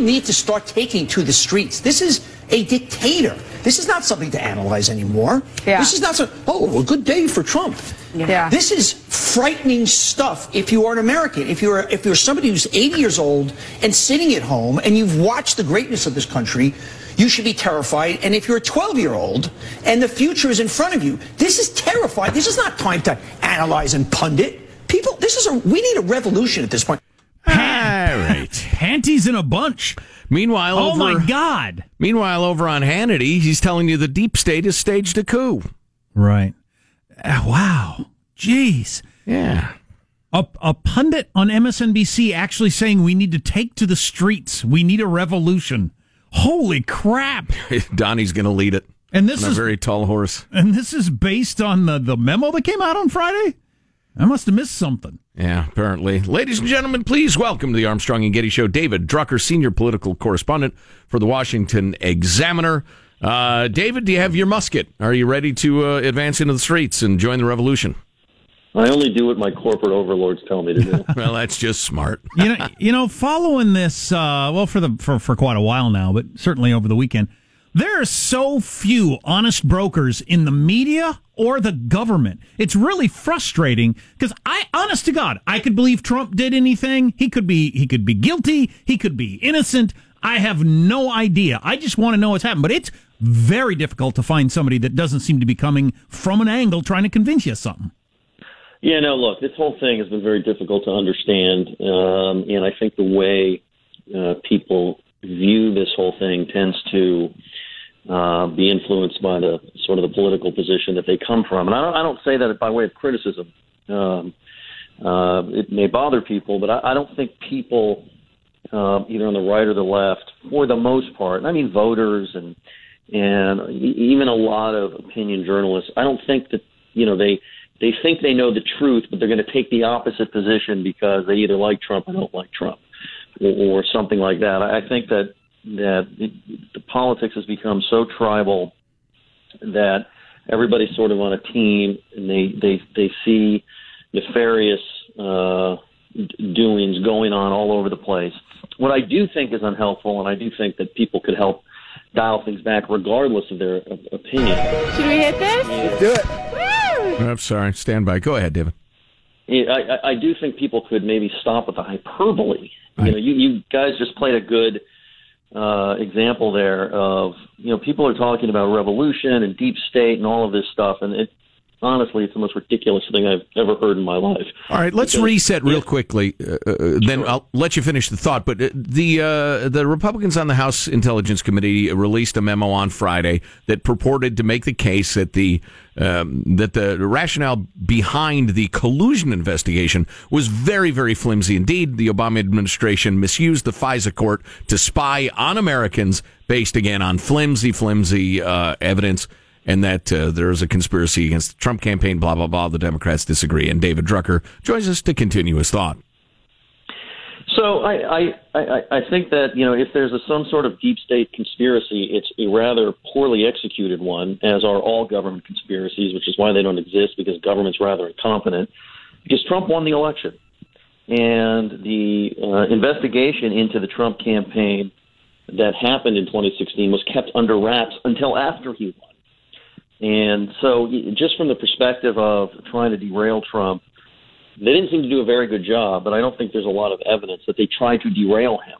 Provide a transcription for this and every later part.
need to start taking to the streets. This is a dictator. This is not something to analyze anymore. Yeah. This is not so, oh, a good day for Trump. Yeah. This is frightening stuff if you are an American. If you're if you're somebody who's 80 years old and sitting at home and you've watched the greatness of this country, you should be terrified. And if you're a 12 year old and the future is in front of you, this is terrifying. This is not time to analyze and pundit. People, this is a we need a revolution at this point. Right. Panties in a bunch. Meanwhile, Oh over, my God. Meanwhile, over on Hannity, he's telling you the deep state has staged a coup. Right. Uh, wow. Jeez. Yeah. A, a pundit on MSNBC actually saying we need to take to the streets. We need a revolution. Holy crap. Donnie's going to lead it. And this on a very tall horse. and this is based on the, the memo that came out on Friday? I must have missed something. Yeah, apparently. Ladies and gentlemen, please welcome to the Armstrong and Getty Show David Drucker, senior political correspondent for the Washington Examiner. Uh, David, do you have your musket? Are you ready to uh, advance into the streets and join the revolution? I only do what my corporate overlords tell me to do. Well, that's just smart. you know, you know, following this, uh, well, for the for, for quite a while now, but certainly over the weekend, there are so few honest brokers in the media or the government. It's really frustrating because I, honest to God, I could believe Trump did anything. He could be, he could be guilty. He could be innocent. I have no idea. I just want to know what's happened, but it's very difficult to find somebody that doesn't seem to be coming from an angle trying to convince you of something. Yeah, no, look, this whole thing has been very difficult to understand. Um, and I think the way uh, people view this whole thing tends to uh, be influenced by the sort of the political position that they come from. And I don't, I don't say that by way of criticism. Um, uh, it may bother people, but I, I don't think people, uh, either on the right or the left, for the most part, I mean voters and and even a lot of opinion journalists, I don't think that you know they they think they know the truth, but they're going to take the opposite position because they either like Trump or don't like Trump, or something like that. I think that that it, the politics has become so tribal that everybody's sort of on a team, and they they they see nefarious uh, doings going on all over the place. What I do think is unhelpful, and I do think that people could help dial things back regardless of their uh, opinion. Should we hit this? Let's Do it. I'm sorry. Stand by. Go ahead, David. Yeah, I, I- I do think people could maybe stop with the hyperbole. You know, you, you guys just played a good uh, example there of you know people are talking about revolution and deep state and all of this stuff, and it honestly it's the most ridiculous thing I've ever heard in my life. All right, let's Because- reset real quickly. Uh, uh, then I'll let you finish the thought. But uh, the uh, the Republicans on the House Intelligence Committee released a memo on Friday that purported to make the case that the um, that the rationale behind the collusion investigation was very, very flimsy indeed. The Obama administration misused the FISA court to spy on Americans based again on flimsy, flimsy uh, evidence and that uh, there is a conspiracy against the Trump campaign, blah, blah, blah. The Democrats disagree. And David Drucker joins us to continue his thought. So I, I, I, I think that you know if there's a, some sort of deep state conspiracy, it's a rather poorly executed one, as are all government conspiracies, which is why they don't exist because government's rather incompetent. Because Trump won the election, and the uh, investigation into the Trump campaign that happened in 2016 was kept under wraps until after he won. And so, just from the perspective of trying to derail Trump, they didn't seem to do a very good job, but I don't think there's a lot of evidence that they tried to derail him.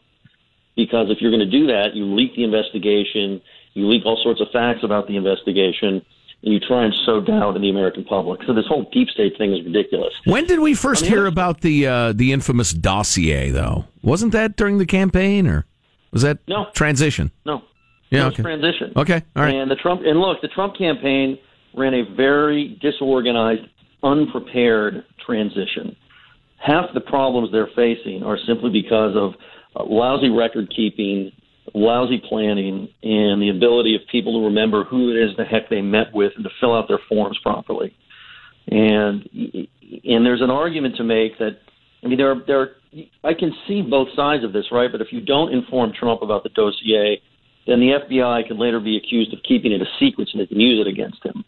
Because if you're going to do that, you leak the investigation, you leak all sorts of facts about the investigation, and you try and sow doubt in the American public. So this whole deep state thing is ridiculous. When did we first hear about the uh, the infamous dossier, though? Wasn't that during the campaign, or was that No. transition? No, Yeah, okay. transition. Okay, all right. And the Trump and look, the Trump campaign ran a very disorganized, unprepared transition. Half the problems they're facing are simply because of uh, lousy record keeping, lousy planning, and the ability of people to remember who it is the heck they met with and to fill out their forms properly. And and there's an argument to make that I mean there are there are, I can see both sides of this, right? But if you don't inform Trump about the dossier, then the FBI can later be accused of keeping it a secret so they can use it against him.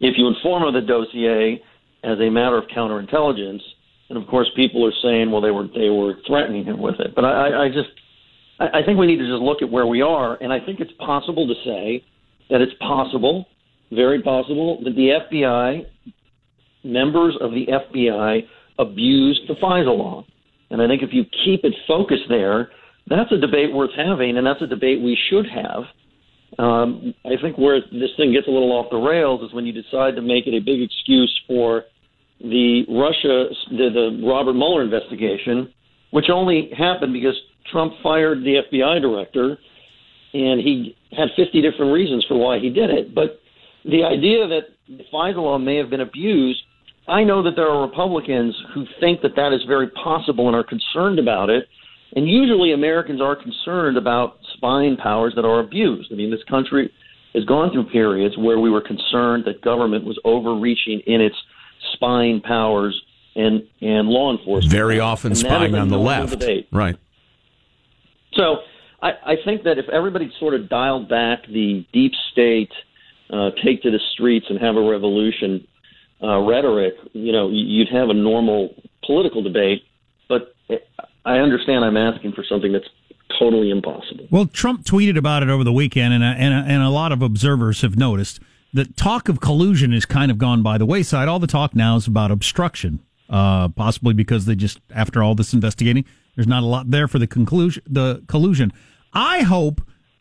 If you inform of the dossier as a matter of counterintelligence, and of course, people are saying, well, they were they were threatening him with it. But I, I just I think we need to just look at where we are, and I think it's possible to say that it's possible, very possible, that the FBI members of the FBI abused the FISA law. And I think if you keep it focused there, that's a debate worth having, and that's a debate we should have. Um, I think where this thing gets a little off the rails is when you decide to make it a big excuse for the Russia, the, the Robert Mueller investigation, which only happened because Trump fired the FBI director, and he had 50 different reasons for why he did it. But the idea that the FISA law may have been abused, I know that there are Republicans who think that that is very possible and are concerned about it. And usually Americans are concerned about spying powers that are abused. I mean, this country has gone through periods where we were concerned that government was overreaching in its spying powers and and law enforcement. Very often spying on the left. Debate. Right. So I, I think that if everybody sort of dialed back the deep state, uh, take to the streets and have a revolution uh, rhetoric, you know, you'd have a normal political debate. But I understand I'm asking for something that's totally impossible. Well, Trump tweeted about it over the weekend, and a, and a, and a lot of observers have noticed that talk of collusion has kind of gone by the wayside. All the talk now is about obstruction, uh, possibly because they just, after all this investigating, there's not a lot there for the conclusion, the collusion. I hope,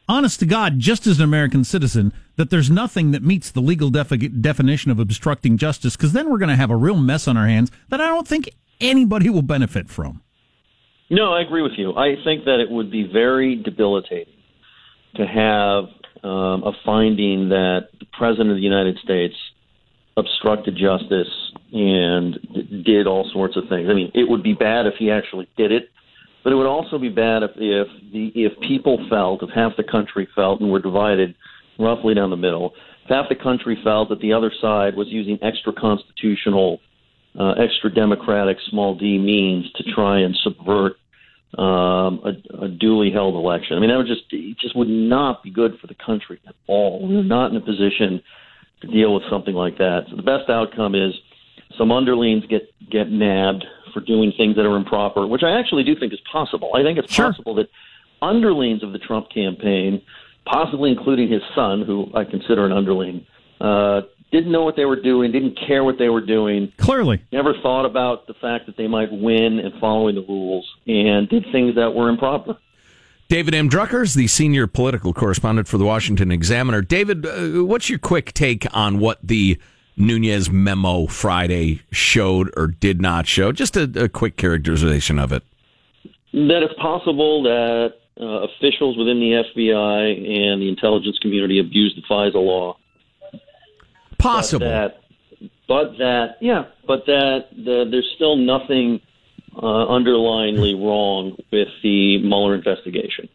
honest to God, just as an American citizen, that there's nothing that meets the legal defi- definition of obstructing justice, because then we're going to have a real mess on our hands that I don't think anybody will benefit from. No, I agree with you. I think that it would be very debilitating to have um, a finding that the president of the United States obstructed justice and did all sorts of things. I mean, it would be bad if he actually did it. But it would also be bad if if the if people felt, if half the country felt, and were divided roughly down the middle, if half the country felt that the other side was using extra constitutional, uh, extra democratic, small d means to try and subvert um, a, a duly held election. I mean, that would just it just would not be good for the country at all. We're not in a position to deal with something like that. So the best outcome is some underlings get get nabbed for doing things that are improper, which I actually do think is possible. I think it's sure. possible that underlings of the Trump campaign, possibly including his son, who I consider an underling, uh, didn't know what they were doing, didn't care what they were doing. Clearly. Never thought about the fact that they might win and following the rules, and did things that were improper. David M. Drucker's, the senior political correspondent for the Washington Examiner. David, uh, what's your quick take on what the Nunes memo Friday showed or did not show? Just a, a quick characterization of it. That it's possible that uh, officials within the FBI and the intelligence community abused the FISA law. Possible. But that, but that yeah, but that the, there's still nothing uh, underlyingly wrong with the Mueller investigation.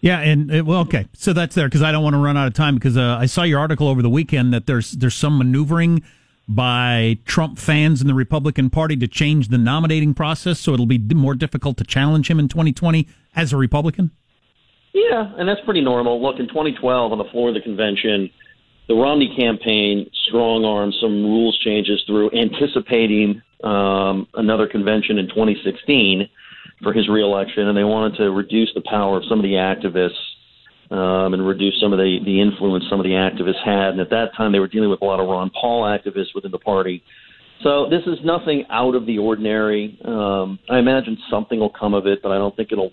Yeah, and uh, well, okay, so that's there because I don't want to run out of time because uh, I saw your article over the weekend that there's there's some maneuvering by Trump fans in the Republican Party to change the nominating process, so it'll be more difficult to challenge him in 2020 as a Republican. Yeah, and that's pretty normal. Look, in 2012, on the floor of the convention, the Romney campaign strong armed some rules changes through anticipating um, another convention in 2016 for his reelection, and they wanted to reduce the power of some of the activists um, and reduce some of the, the influence some of the activists had. And at that time, they were dealing with a lot of Ron Paul activists within the party. So this is nothing out of the ordinary. Um, I imagine something will come of it, but I don't think it'll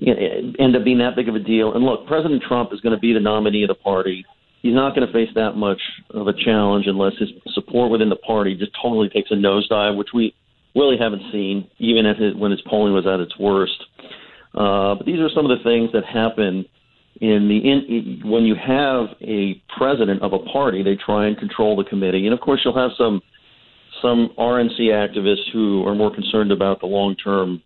end up being that big of a deal. And look, President Trump is going to be the nominee of the party. He's not going to face that much of a challenge unless his support within the party just totally takes a nosedive, which we really haven't seen, even at his, when his polling was at its worst. Uh, but these are some of the things that happen in the in, when you have a president of a party. They try and control the committee, and of course, you'll have some some RNC activists who are more concerned about the long term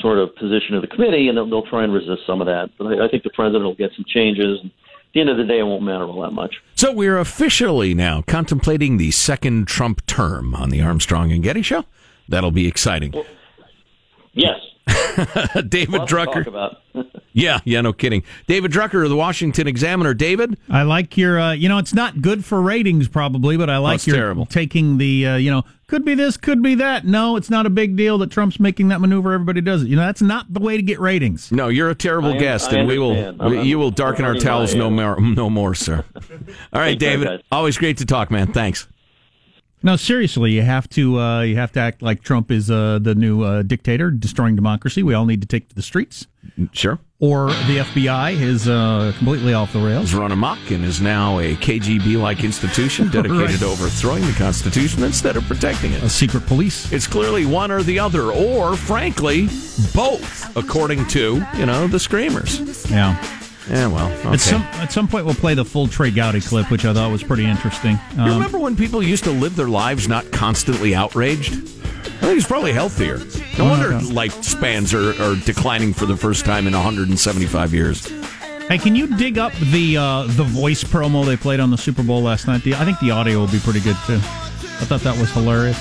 sort of position of the committee, and they'll, they'll try and resist some of that. But I, I think the president will get some changes. At the end of the day, it won't matter all that much. So we're officially now contemplating the second Trump term on the Armstrong and Getty show. That'll be exciting. Well, yes. David Lots Drucker. about. Yeah, yeah, no kidding. David Drucker of the Washington Examiner. David, I like your, uh, you know, it's not good for ratings probably, but I like it's your terrible. taking the, uh, you know, could be this, could be that. No, it's not a big deal that Trump's making that maneuver. Everybody does it. You know, that's not the way to get ratings. no, you're a terrible I un- guest, I and we will. I'm- we- you will darken our towels no more, no more, sir. All right, Take David. guys. Always great to talk, man. Thanks. No, seriously, you have to, uh, you have to act like Trump is uh, the new uh, dictator destroying democracy. We all need to take to the streets, Sure. or the FBI is uh, completely off the rails. Has run amok and is now a KGB-like institution dedicated Right. to overthrowing the Constitution instead of protecting it. A secret police. It's clearly one or the other, or frankly, both, according to you know the screamers. Yeah. Yeah, well, okay. At some at some point, we'll play the full Trey Gowdy clip, which I thought was pretty interesting. you Um, remember when people used to live their lives not constantly outraged? I think it's probably healthier. No wonder lifespans are, are declining for the first time in 175 years. Hey, can you dig up the uh, the voice promo they played on the Super Bowl last night? The, I think the audio will be pretty good too. I thought that was hilarious.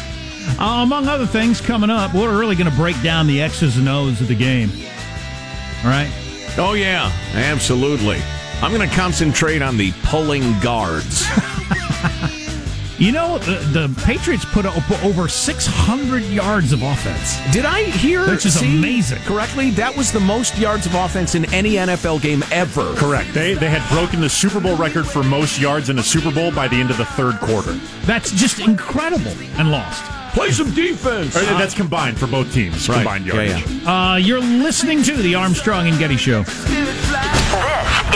Uh, among other things, coming up, we're really going to break down the X's and O's of the game. All right. Oh yeah, absolutely. I'm going to concentrate on the pulling guards. You know, the, the Patriots put up over 600 yards of offense. Did I hear? Which is amazing. Correctly, that was the most yards of offense in any NFL game ever. Correct. They they had broken the Super Bowl record for most yards in a Super Bowl by the end of the third quarter. That's just incredible and lost. Play some defense. Or, that's combined for both teams. Right. Combined Yeah, yeah. Uh, you're listening to the Armstrong and Getty Show. This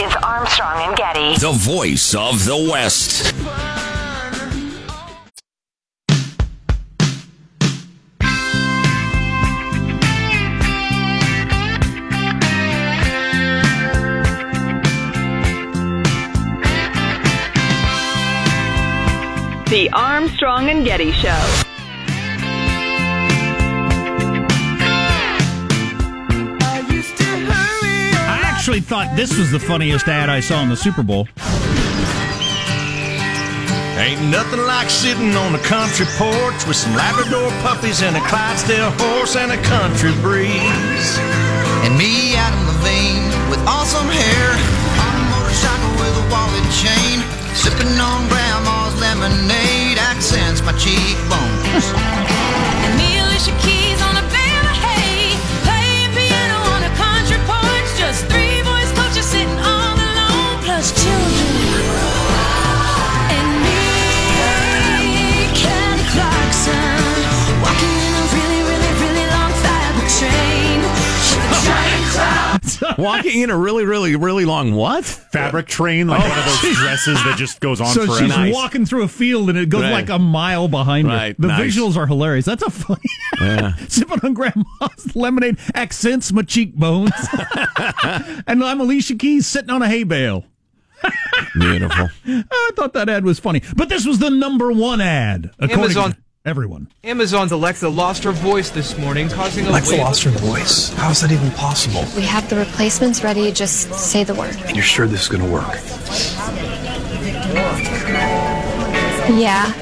is Armstrong and Getty. The voice of the West. The Armstrong and Getty Show. Actually thought this was the funniest ad I saw in the Super Bowl. Ain't nothing like sitting on a country porch with some Labrador puppies and a Clydesdale horse and a country breeze. And me, Adam Levine, with awesome hair, on a motorcycle with a wallet chain, sipping on grandma's lemonade, accents my cheekbones. And me, Alicia Keys Walking in a really, really, really long what? Fabric train, like oh, one of those dresses that just goes on So forever. she's Nice. walking through a field and it goes Right. like a mile behind her. The nice. visuals are hilarious. That's a funny. Sipping on grandma's lemonade accents my cheekbones. and I'm Alicia Keys sitting on a hay bale. Beautiful. I thought that ad was funny. But this was the number one ad. According Amazon- to everyone. Amazon's Alexa lost her voice this morning, causing a Alexa wave- lost her voice. How is that even possible? We have the replacements ready. Just say the word. And you're sure this is going to work? Yeah.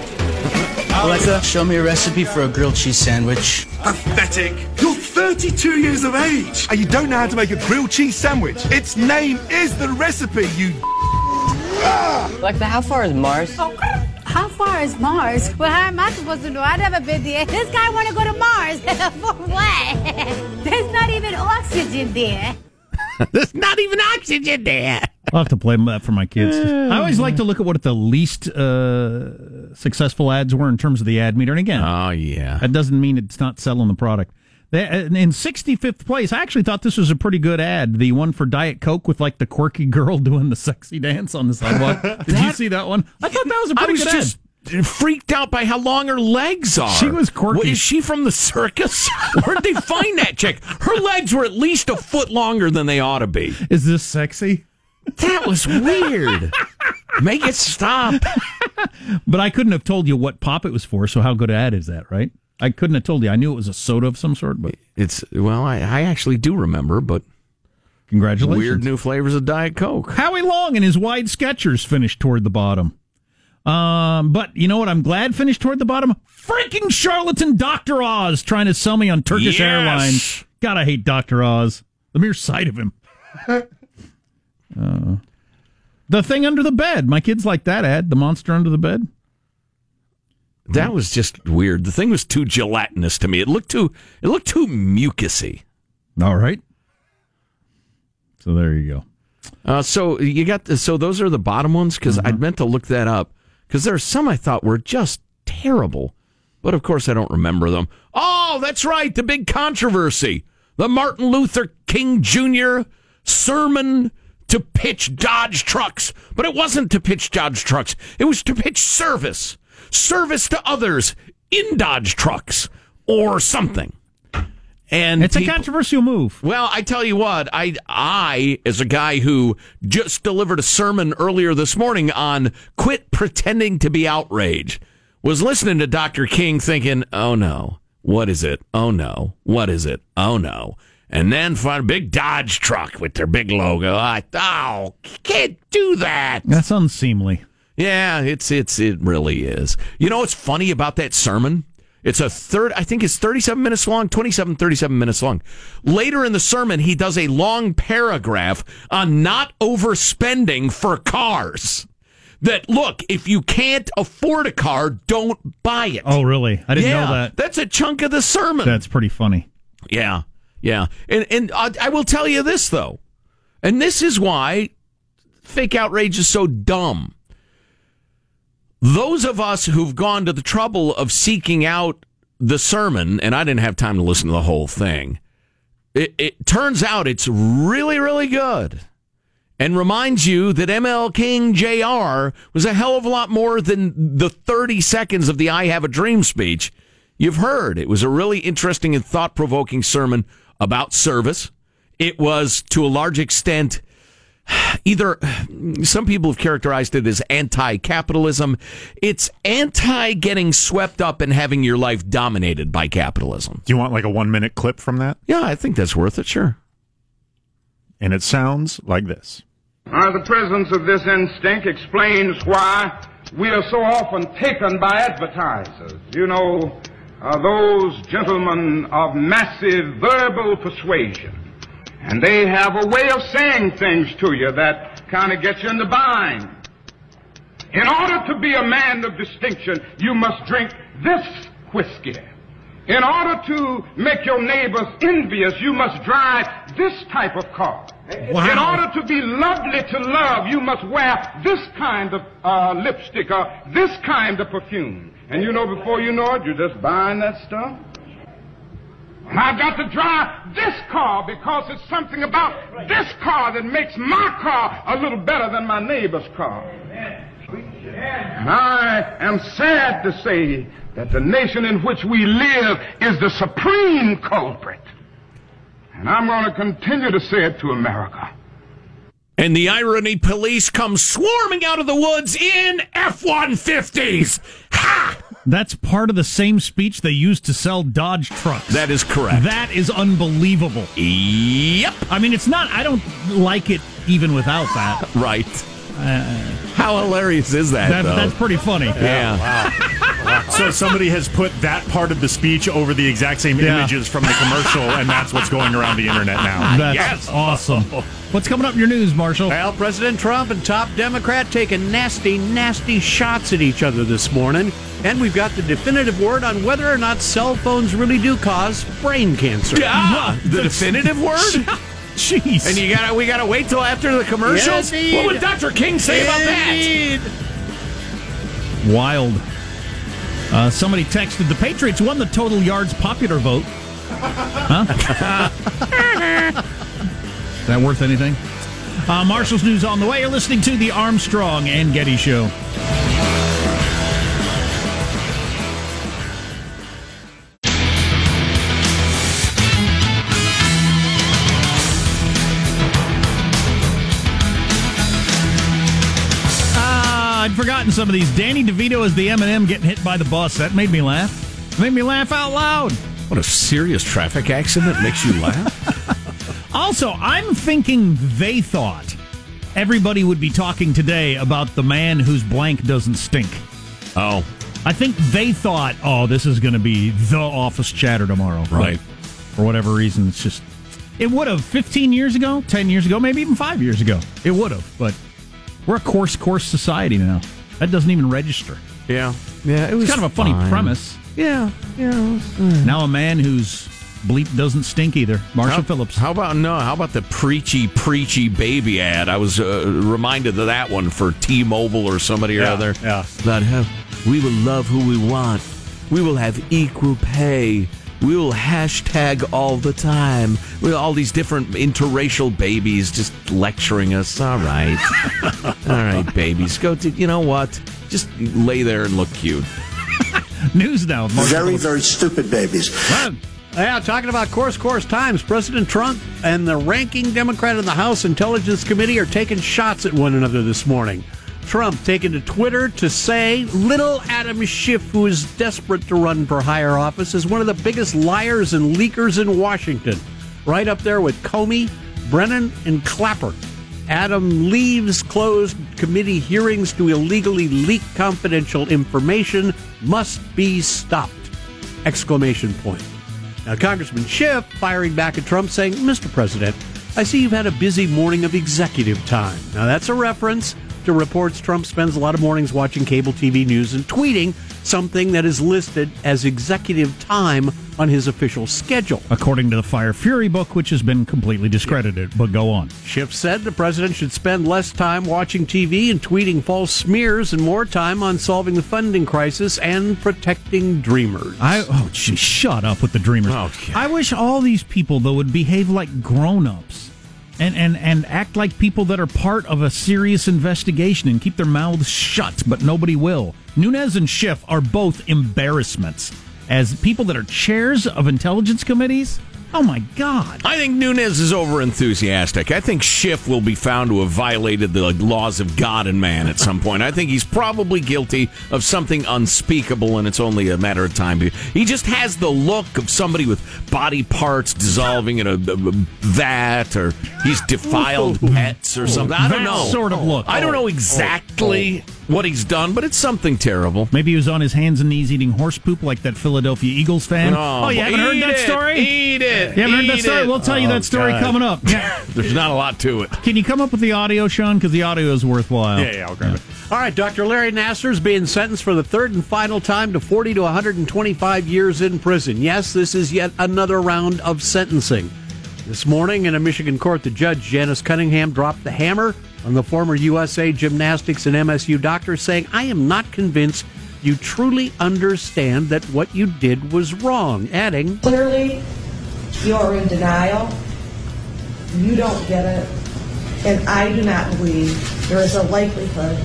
Alexa, show me a recipe for a grilled cheese sandwich. Pathetic. You're 32 years of age and you don't know how to make a grilled cheese sandwich. Its name is the recipe, you. Alexa, how far is Mars? How far is Mars? Well, how am I supposed to know? I've never been there. This guy want to go to Mars. For what? There's not even oxygen there. There's not even oxygen there. I'll have to play that for my kids. I always like to look at what the least uh, successful ads were in terms of the ad meter. And again, Oh yeah. that doesn't mean it's not selling the product. In 65th place, I actually thought this was a pretty good ad. The one for Diet Coke with like the quirky girl doing the sexy dance on the sidewalk. Did you see that one? I thought that was a pretty was good just freaked out by how long her legs are. She was quirky. What, is she from the circus? Where'd they find that chick? Her legs were at least a foot longer than they ought to be. Is this sexy? That was weird. Make it stop. But I couldn't have told you what pop it was for. So how good ad is that, right? I couldn't have told you. I knew it was a soda of some sort, but It's well, I, I actually do remember, but congratulations. weird new flavors of Diet Coke. Howie Long and his wide Skechers finished toward the bottom. Um, but you know what? I'm glad finished toward the bottom. Freaking charlatan Doctor Oz trying to sell me on Turkish Yes! Airlines God, I hate Doctor Oz. The mere sight of him. Uh, the thing under the bed. My kids like that ad. The monster under the bed. That was just weird. The thing was too gelatinous to me. It looked too it looked too mucusy. All right. So there you go. Uh, so you got the, so those are the bottom ones because I'd meant to look that up because there are some I thought were just terrible, but of course I don't remember them. Oh, that's right, the big controversy, the Martin Luther King Jr. sermon to pitch Dodge trucks, but it wasn't to pitch Dodge trucks. It was to pitch service, service to others in Dodge trucks or something. And It's a controversial move. well, I tell you what, I I as a guy who just delivered a sermon earlier this morning on quit pretending to be outraged, was listening to Dr. King thinking, "Oh no, what is it? Oh no, what is it? Oh no." And then find a big Dodge truck with their big logo. I oh, can't do that. That's unseemly. Yeah, it's it's it really is. You know what's funny about that sermon? It's a third I think it's 37 minutes long, 27 37 minutes long. Later in the sermon he does a long paragraph on not overspending for cars. That look, if you can't afford a car, don't buy it. Oh, really? I didn't yeah, know that. That's a chunk of the sermon. That's pretty funny. Yeah, yeah, and and I, I will tell you this though, and this is why fake outrage is so dumb. Those of us who've gone to the trouble of seeking out the sermon, and I didn't have time to listen to the whole thing. It, it turns out it's really, really good. And reminds you that ML King Jr. was a hell of a lot more than the 30 seconds of the I Have a Dream speech you've heard. It was a really interesting and thought provoking sermon about service. It was, to a large extent, either some people have characterized it as anti capitalism. It's anti getting swept up and having your life dominated by capitalism. Do you want like a one minute clip from that? Yeah, I think that's worth it, sure. And it sounds like this. Uh, the presence of this instinct explains why we are so often taken by advertisers. You know, uh, those gentlemen of massive verbal persuasion. And they have a way of saying things to you that kind of gets you in the bind. In order to be a man of distinction, you must drink this whiskey. In order to make your neighbors envious, you must drive this type of car. Wow. In order to be lovely to love, you must wear this kind of uh, lipstick or this kind of perfume. And you know, before you know it, you're just buying that stuff. And I've got to drive this car because it's something about this car that makes my car a little better than my neighbor's car. And I am sad to say that the nation in which we live is the supreme culprit. And I'm going to continue to say it to America. And the irony police come swarming out of the woods in F 150s. Ha! That's part of the same speech they used to sell Dodge trucks. That is correct. That is unbelievable. Yep. I mean, it's not, I don't like it even without that. Right. Uh, How hilarious is that, That- though? that's pretty funny. Yeah. Wow. So somebody has put that part of the speech over the exact same Yeah. images from the commercial, and that's what's going around the internet now. That's awesome. What's coming up in your news, Marshall? Well, President Trump and top Democrat taking nasty, nasty shots at each other this morning. And we've got the definitive word on whether or not cell phones really do cause brain cancer. Yeah, the definitive word. Jeez. And you gotta, we gotta wait till after the commercials. Yes, what would. Dr. King say about that? Indeed. Wild. Uh, somebody texted the Patriots won the total yards popular vote. Huh? Is that worth anything? Uh, Marshall's news on the way. You're listening to the Armstrong and Getty Show. Ah, some of these. Danny DeVito as the M&M getting hit by the bus. That made me laugh. Made me laugh out loud. What a serious traffic accident makes you laugh. Also, I'm thinking they thought everybody would be talking today about the man whose blank doesn't stink. Oh, I think they thought, oh, this is going to be the office chatter tomorrow. right. for whatever reason. It's just it would have 15 years ago, 10 years ago, maybe even five years ago. It would have, but we're a coarse coarse society now. That doesn't even register. Yeah, yeah. It was It's kind of a funny fine. premise. Yeah, yeah. Now a man who's bleep doesn't stink either. Marshall how, Phillips. How about no? How about the preachy, preachy baby ad? I was uh, reminded of that one for T-Mobile or somebody or Yeah, other. yeah. About how we will love who we want. We will have equal pay. We will hashtag all the time. With all these different interracial babies just lecturing us. All right, all right, babies, go to. You know what? Just lay there and look cute. News now. Very, very stupid babies. Yeah, talking about coarse, coarse times. President Trump and the ranking Democrat in the House Intelligence Committee are taking shots at one another this morning. Trump taking to Twitter to say little Adam Schiff, who is desperate to run for higher office, is one of the biggest liars and leakers in Washington. Right up there with Comey, Brennan, and Clapper. Adam leaves closed committee hearings to illegally leak confidential information must be stopped. Exclamation point. Now, Congressman Schiff firing back at Trump saying, Mr. President, I see you've had a busy morning of executive time. Now, that's a reference to reports Trump spends a lot of mornings watching cable TV news and tweeting something that is listed as executive time on his official schedule. According to the Fire Fury book, which has been completely discredited. But go on. Schiff said the president should spend less time watching TV and tweeting false smears and more time on solving the funding crisis and protecting dreamers. I oh gee, shut up with the dreamers. Okay. I wish all these people though would behave like grown-ups and and and act like people that are part of a serious investigation and keep their mouths shut, but nobody will. Nunes and Schiff are both embarrassments as people that are chairs of intelligence committees. Oh my god. I think Nunes is over enthusiastic. I think Schiff will be found to have violated the laws of God and man at some point. I think he's probably guilty of something unspeakable, and it's only a matter of time. He just has the look of somebody with body parts dissolving in a, vat, or he's defiled pets or something. I don't That know. sort of look. I don't know Oh. exactly oh. What he's done, but it's something terrible. Maybe he was on his hands and knees eating horse poop like that Philadelphia Eagles fan. Oh, oh you haven't heard that it, story? eat it, You haven't heard that story? it. We'll tell you Oh, that story God. coming up. Yeah. There's not a lot to it. Can you come up with the audio, Sean? Because the audio is worthwhile. Yeah, yeah, I'll grab it. All right, Dr. Larry Nassar is being sentenced for the third and final time to 40 to 125 years in prison. Yes, this is yet another round of sentencing. This morning in a Michigan court, the judge, Janet Cunningham, dropped the hammer on the former USA gymnastics and MSU doctor, saying, I am not convinced you truly understand that what you did was wrong, adding, Clearly, you're in denial. You don't get it. And I do not believe there is a likelihood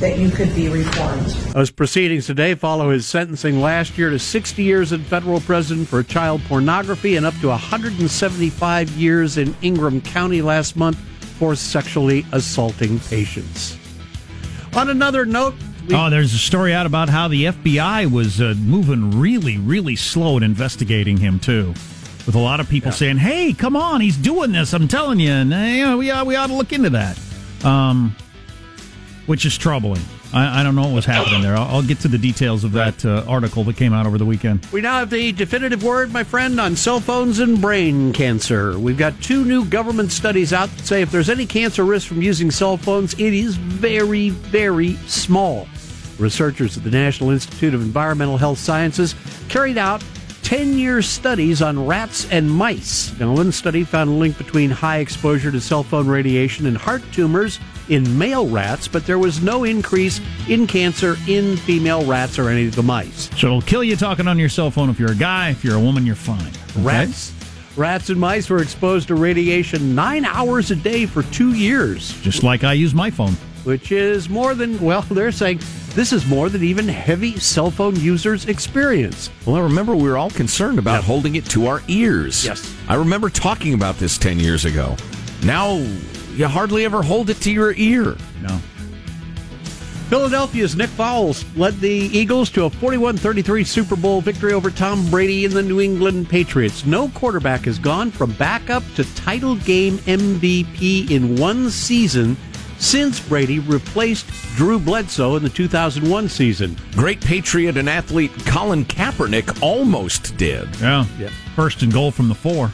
that you could be reformed. Those proceedings today follow his sentencing last year to 60 years in federal prison for child pornography and up to 175 years in Ingham County last month for sexually assaulting patients. On another note, we- Oh, there's a story out about how the FBI was uh, moving really, really slow in investigating him too, with a lot of people saying, "Hey, come on, he's doing this." I'm telling you, and uh, you know, we ought, we ought to look into that, um, which is troubling. I, I don't know what was happening there. I'll, I'll get to the details of that uh, article that came out over the weekend. We now have the definitive word, my friend, on cell phones and brain cancer. We've got two new government studies out that say if there's any cancer risk from using cell phones, it is very, very small. Researchers at the National Institute of Environmental Health Sciences carried out 10 year studies on rats and mice. Now, one study found a link between high exposure to cell phone radiation and heart tumors in male rats, but there was no increase in cancer in female rats or any of the mice. So it'll kill you talking on your cell phone. If you're a guy, if you're a woman, you're fine. Okay? Rats, rats and mice were exposed to radiation nine hours a day for two years, just like I use my phone. which is more than well. They're saying this is more than even heavy cell phone users experience. Well, I remember we were all concerned about holding it to our ears. Yes. I remember talking about this 10 years ago. Now, you hardly ever hold it to your ear. No. Philadelphia's Nick Foles led the Eagles to a 41-33 Super Bowl victory over Tom Brady and the New England Patriots. No quarterback has gone from backup to title game MVP in one season since Brady replaced Drew Bledsoe in the 2001 season. Great patriot and athlete Colin Kaepernick almost did. Yeah. First and goal from the four.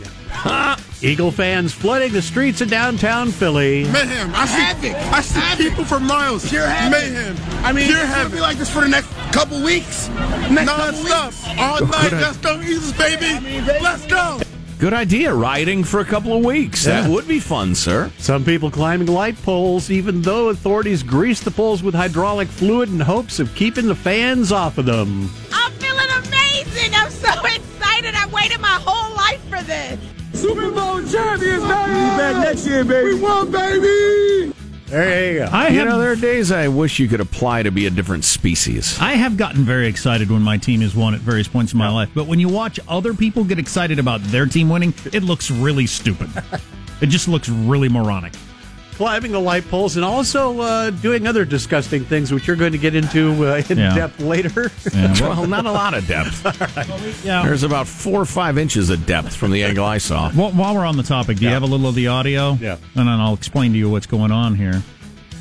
Eagle fans flooding the streets of downtown Philly. Mayhem. I see, I see people for miles. Pure havoc. Mayhem. I mean, Pure it's gonna be like this for the next couple weeks. Next couple Non-stop. weeks. All night. Good Let's go, Eagles, baby. Let's go. Good idea, rioting for a couple of weeks. That would be fun, sir. Some people climbing light poles, even though authorities grease the poles with hydraulic fluid in hopes of keeping the fans off of them. I'm feeling amazing. I'm so excited. I waited my whole life for this. Super Bowl champions, baby. back next year, baby. We won, baby. There you go. I you have know, there are days I wish you could apply to be a different species. I have gotten very excited when my team has won at various points in my life, but when you watch other people get excited about their team winning, it looks really stupid. it just looks really moronic. Climbing the light poles and also uh, doing other disgusting things, which you're going to get into uh, in Yeah. depth later. well, not a lot of depth. Yeah. There's about four or five inches of depth from the angle I saw. While, while we're on the topic, do you have a little of the audio? Yeah. And then I'll explain to you what's going on here.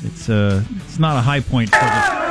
It's uh, it's not a high point for the.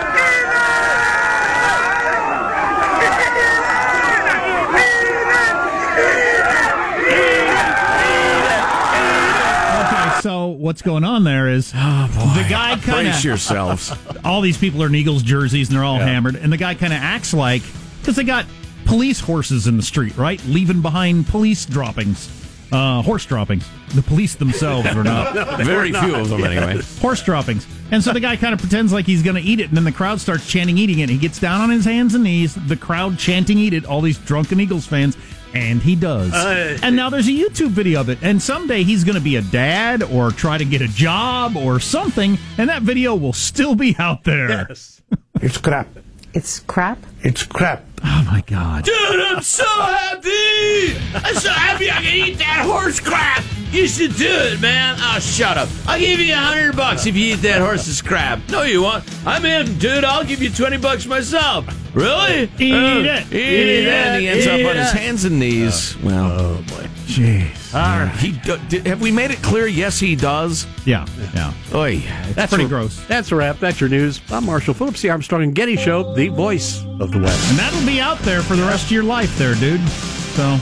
Okay, so what's going on there is the guy kind Brace of yourselves. all these people are in Eagles jerseys and they're all hammered, and the guy kind of acts like because they got police horses in the street, right, leaving behind police droppings, uh, horse droppings. The police themselves are not. Very few of them, anyway. horse droppings. And so the guy kind of pretends like he's going to eat it, and then the crowd starts chanting eating it. He gets down on his hands and knees, the crowd chanting eat it, all these drunken Eagles fans, and he does. Uh, and now there's a YouTube video of it, and someday he's going to be a dad or try to get a job or something, and that video will still be out there. Yes. It's crap. It's crap. It's crap. Oh my God. Dude, I'm so happy! I'm so happy I can eat that horse crap! You should do it, man. Oh, shut up. I'll give you a hundred bucks if you eat that horse's crap. No, you won't. I'm in, dude. I'll give you 20 bucks myself. Really? Eat Uh, it. Eat, Eat it, and he ends up eat on his hands and knees. well, oh boy. Jeez. All right. He do, did, have we made it clear? Yes, he does. Yeah, yeah. Oy. That's pretty a- gross. That's a wrap. That's your news. I'm Marshall Phillips, the Armstrong and Getty Show, the voice of the West. And that'll be out there for the rest of your life, there, dude. So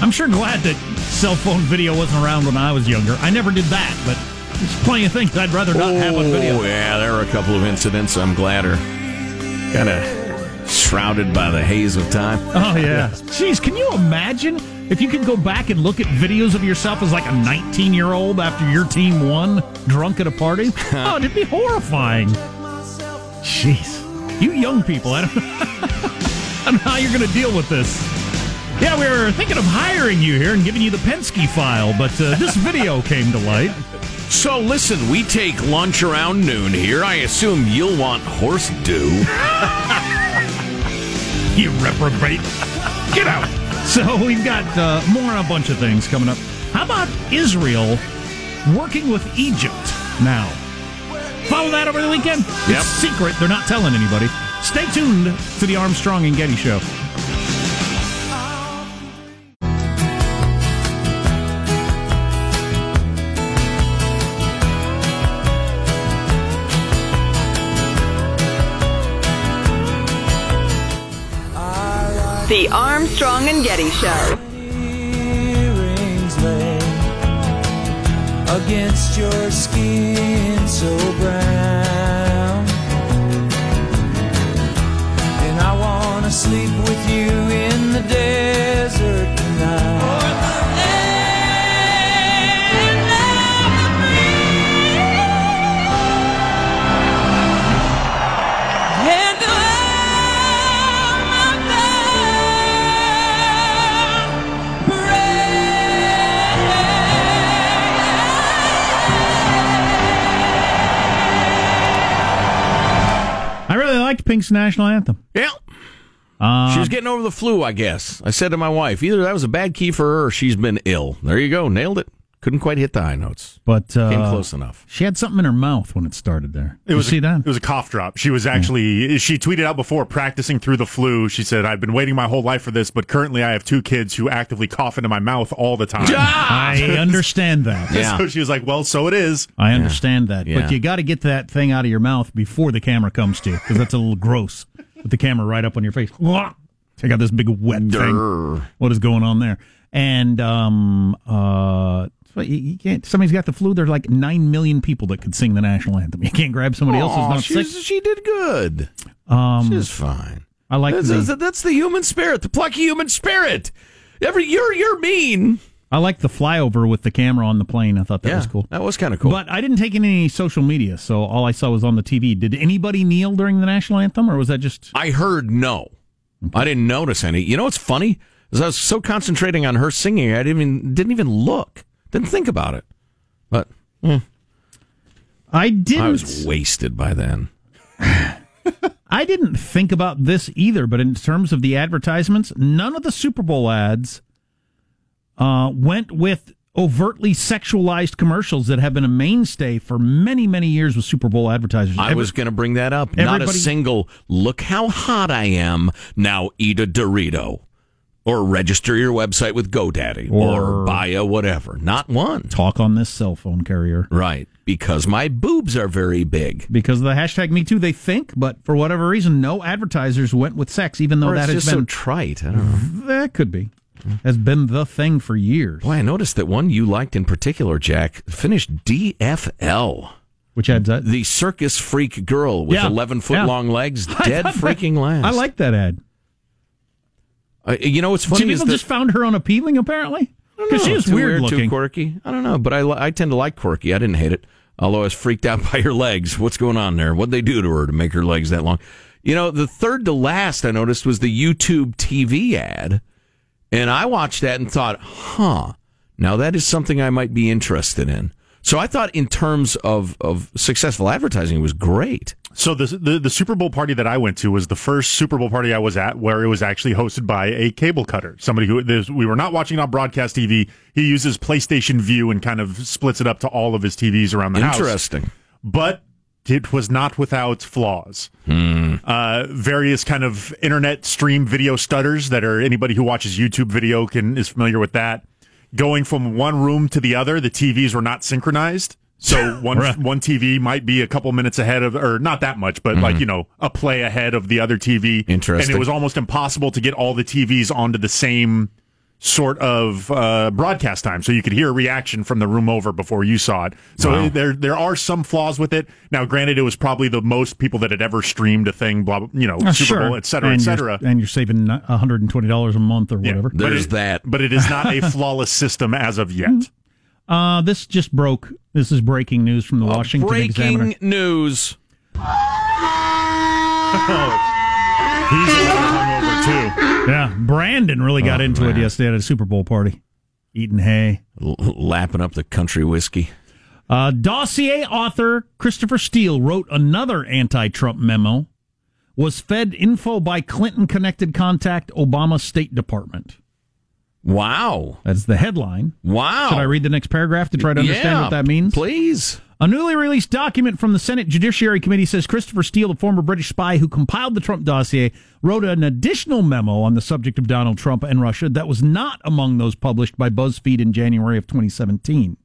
I'm sure glad that cell phone video wasn't around when I was younger. I never did that, but there's plenty of things I'd rather not have on oh, video. Oh, yeah, there were a couple of incidents I'm glad are kind of shrouded by the haze of time. Oh yeah. Jeez, can you imagine if you could go back and look at videos of yourself as like a 19 year old after your team won, drunk at a party? oh, it'd be horrifying. Jeez, you young people, I don't, I don't know how you're going to deal with this. Yeah, we were thinking of hiring you here and giving you the Penske file, but uh, this video came to light. So listen, we take lunch around noon here. I assume you'll want horse dew. You reprobate. Get out. So we've got uh, more on a bunch of things coming up. How about Israel working with Egypt now? Follow that over the weekend. Yep. It's secret. They're not telling anybody. Stay tuned to the Armstrong and Getty Show. The Armstrong and Getty Show. against your skin so brown. And I wanna sleep with you liked Pink's national anthem. Yeah. Um, she was getting over the flu, I guess. I said to my wife, either that was a bad key for her or she's been ill. There you go. Nailed it. Couldn't quite hit the high notes. But uh, Came close enough. She had something in her mouth when it started there. It was you see a, that? It was a cough drop. She was actually she tweeted out before practicing through the flu. She said, "I've been waiting my whole life for this, but currently I have two kids who actively cough into my mouth all the time." I understand that. So she was like, "Well, so it is." I understand that, Yeah. but you got to get that thing out of your mouth before the camera comes to you because that's a little gross. With the camera right up on your face, take out this big wet Durr. thing. What is going on there? And um, uh, so you, can't. Somebody's got the flu. There's like nine million people that could sing the national anthem. You can't grab somebody else who's not she's- sick. She did good. Um, She's fine. I like that's, the- that's- the human spirit, the plucky human spirit. Every you're you're mean. I like the flyover with the camera on the plane. I thought that Yeah, was cool. that was kind of cool. But I didn't take in any social media, so all I saw was on the TV. Did anybody kneel during the national anthem, or was that just? I heard no. I didn't notice any. You know what's funny? Is I was so concentrating on her singing, I didn't even didn't even look, didn't think about it. But eh, I didn't. I was wasted by then. I didn't think about this either, but in terms of the advertisements, none of the Super Bowl ads uh, went with overtly sexualized commercials that have been a mainstay for many, many years with Super Bowl advertisers. I Every- was going to bring that up. Not a single. Look how hot I am. Now eat a Dorito, or register your website with GoDaddy, or, Or- buy a whatever. Not one. talk on this cell phone carrier. Right, because my boobs are very big. Because of the hashtag Me Too, they think, but for whatever reason, no advertisers went with sex, even though Or that it's has just so been trite. I don't know. that could be has been the thing for years. Boy, I noticed that one you liked in particular, Jack, finished DFL. Which ad's that? The circus freak girl with Yeah, 11 foot yeah. long legs, dead thought that- freaking last. I like that ad. Uh, you know what's funny is people just found her unappealing, apparently. Because she is too weird Too looking. quirky. I don't know, but I, I tend to like quirky. I didn't hate it. Although I was freaked out by her legs. What's going on there? What'd they do to her to make her legs that long? You know, the third to last I noticed was the YouTube TV ad. And I watched that and thought, huh, now that is something I might be interested in. So I thought, in terms of, of successful advertising, it was great. So the, the the Super Bowl party that I went to was the first Super Bowl party I was at where it was actually hosted by a cable cutter, somebody who we were not watching on broadcast TV. He uses PlayStation Vue and kind of splits it up to all of his TVs around the house. Interesting. but it was not without flaws. Uh, various kind of internet stream video stutters that are anybody who watches YouTube video can is familiar with that. Going from one room to the other, the TVs were not synchronized. So one Right. one TV might be a couple minutes ahead of, or not that much, but like you know, a play ahead of the other TV. Mm-hmm. Interesting. And it was almost impossible to get all the TVs onto the same sort of uh, broadcast time, so you could hear a reaction from the room over before you saw it. So Wow. there there are some flaws with it. Now, granted, it was probably the most people that had ever streamed a thing, blah, blah you know, Uh, Super sure. Bowl, et cetera, et and cetera. You're, and you're saving $120 a month or Yeah, whatever. but There's it- that. But it is not a flawless system as of yet. Uh, this just broke. This is breaking news from the Washington Breaking Examiner. Breaking news. Oh, he's a little hungover too. Yeah, Brandon really got Oh, into it yesterday at a Super Bowl party, eating hay. L- lapping up the country whiskey. Uh, dossier author Christopher Steele wrote another anti-Trump memo. Was fed info by Clinton-connected contact Obama State Department. Wow. That's the headline. Wow. Should I read the next paragraph to try to understand Yeah, what that means? Please. A newly released document from the Senate Judiciary Committee says Christopher Steele, the former British spy who compiled the Trump dossier, wrote an additional memo on the subject of Donald Trump and Russia that was not among those published by BuzzFeed in January of 2017.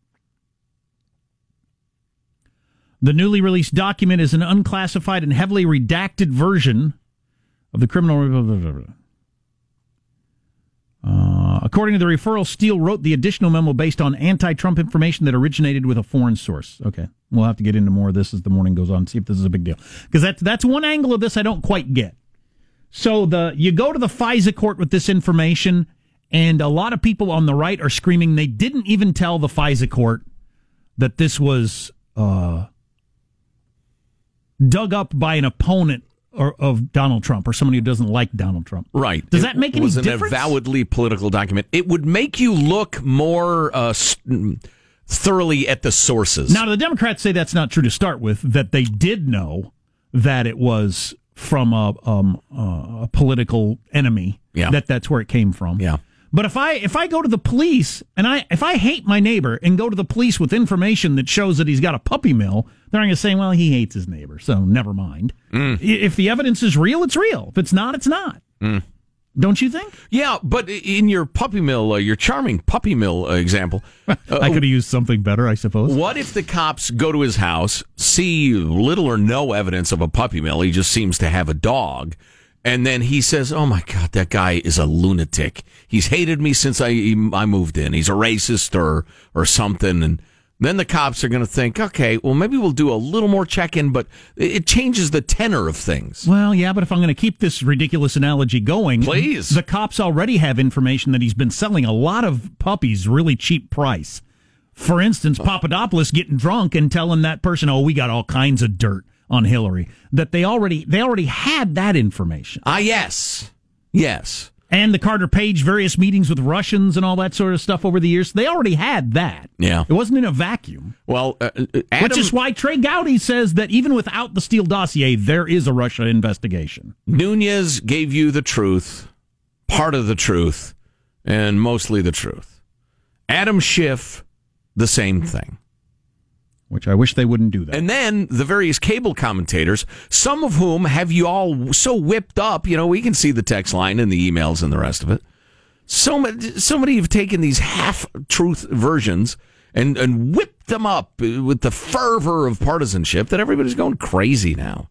The newly released document is an unclassified and heavily redacted version of the criminal. According to the referral, Steele wrote the additional memo based on anti-Trump information that originated with a foreign source. Okay, we'll have to get into more of this as the morning goes on. See if this is a big deal because that's that's one angle of this I don't quite get. So the you go to the FISA court with this information, and a lot of people on the right are screaming they didn't even tell the FISA court that this was uh, dug up by an opponent or, of Donald Trump or somebody who doesn't like Donald Trump. Right. Does It that make any difference? was an avowedly political document. It would make you look more uh, s- thoroughly at the sources. Now, the Democrats say that's not true to start with, that they did know that it was from a, um, uh, a political enemy, Yeah. that that's where it came from. Yeah. But if I if I go to the police and I if I hate my neighbor and go to the police with information that shows that he's got a puppy mill, they're going to say, "Well, he hates his neighbor, so never mind." I- If the evidence is real, it's real. If it's not, it's not. Don't you think? Yeah, but in your puppy mill, uh, your charming puppy mill uh, example, I could have used something better, I suppose. What if the cops go to his house, see little or no evidence of a puppy mill? He just seems to have a dog. And then he says, Oh my God, that guy is a lunatic. He's hated me since I, I moved in. He's a racist or, or something. And then the cops are going to think, okay, well, maybe we'll do a little more check in, but it it changes the tenor of things. Well, yeah, but if I'm going to keep this ridiculous analogy going, Please. The cops already have information that he's been selling a lot of puppies really cheap price. For instance, Papadopoulos getting drunk and telling that person, "Oh, we got all kinds of dirt on Hillary." That they already they already had that information. Ah, yes, yes. And the Carter Page various meetings with Russians and all that sort of stuff over the years, they already had that. Yeah. It wasn't in a vacuum. Well, uh, uh, Adam, Which is why Trey Gowdy says that even without the Steele dossier, there is a Russia investigation. Nunes gave you the truth, part of the truth, and mostly the truth. Adam Schiff, the same thing. Which I wish they wouldn't do that. And then the various cable commentators, some of whom have you all so whipped up, you know, we can see the text line and the emails and the rest of it. So many, so many have taken these half truth versions and, and whipped them up with the fervor of partisanship that everybody's going crazy now.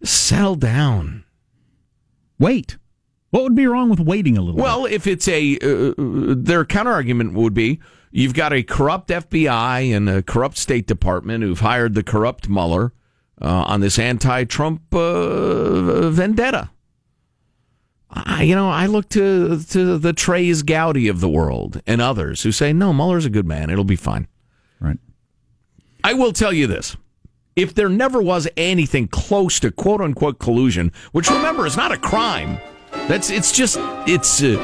Just settle down. Wait. What would be wrong with waiting a little Well, if it's a, uh, their counter argument would be you've got a corrupt FBI and a corrupt State Department who've hired the corrupt Mueller uh, on this anti Trump uh, vendetta. I, you know, I look to, to the Trey's Gowdy of the world and others who say, no, Mueller's a good man. It'll be fine. Right. I will tell you this. If there never was anything close to quote unquote collusion, which remember is not a crime, that's it's just it's uh,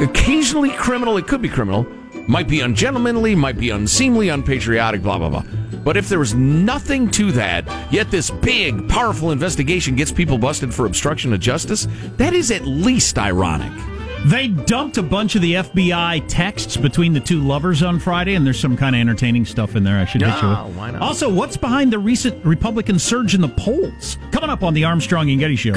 occasionally criminal. It could be criminal, might be ungentlemanly, might be unseemly, unpatriotic, blah blah blah. But if there was nothing to that, yet this big, powerful investigation gets people busted for obstruction of justice, that is at least ironic. They dumped a bunch of the FBI texts between the two lovers on Friday, and there's some kind of entertaining stuff in there I should hit you with. why not? Also, what's behind the recent Republican surge in the polls? Coming up on the Armstrong and Getty Show.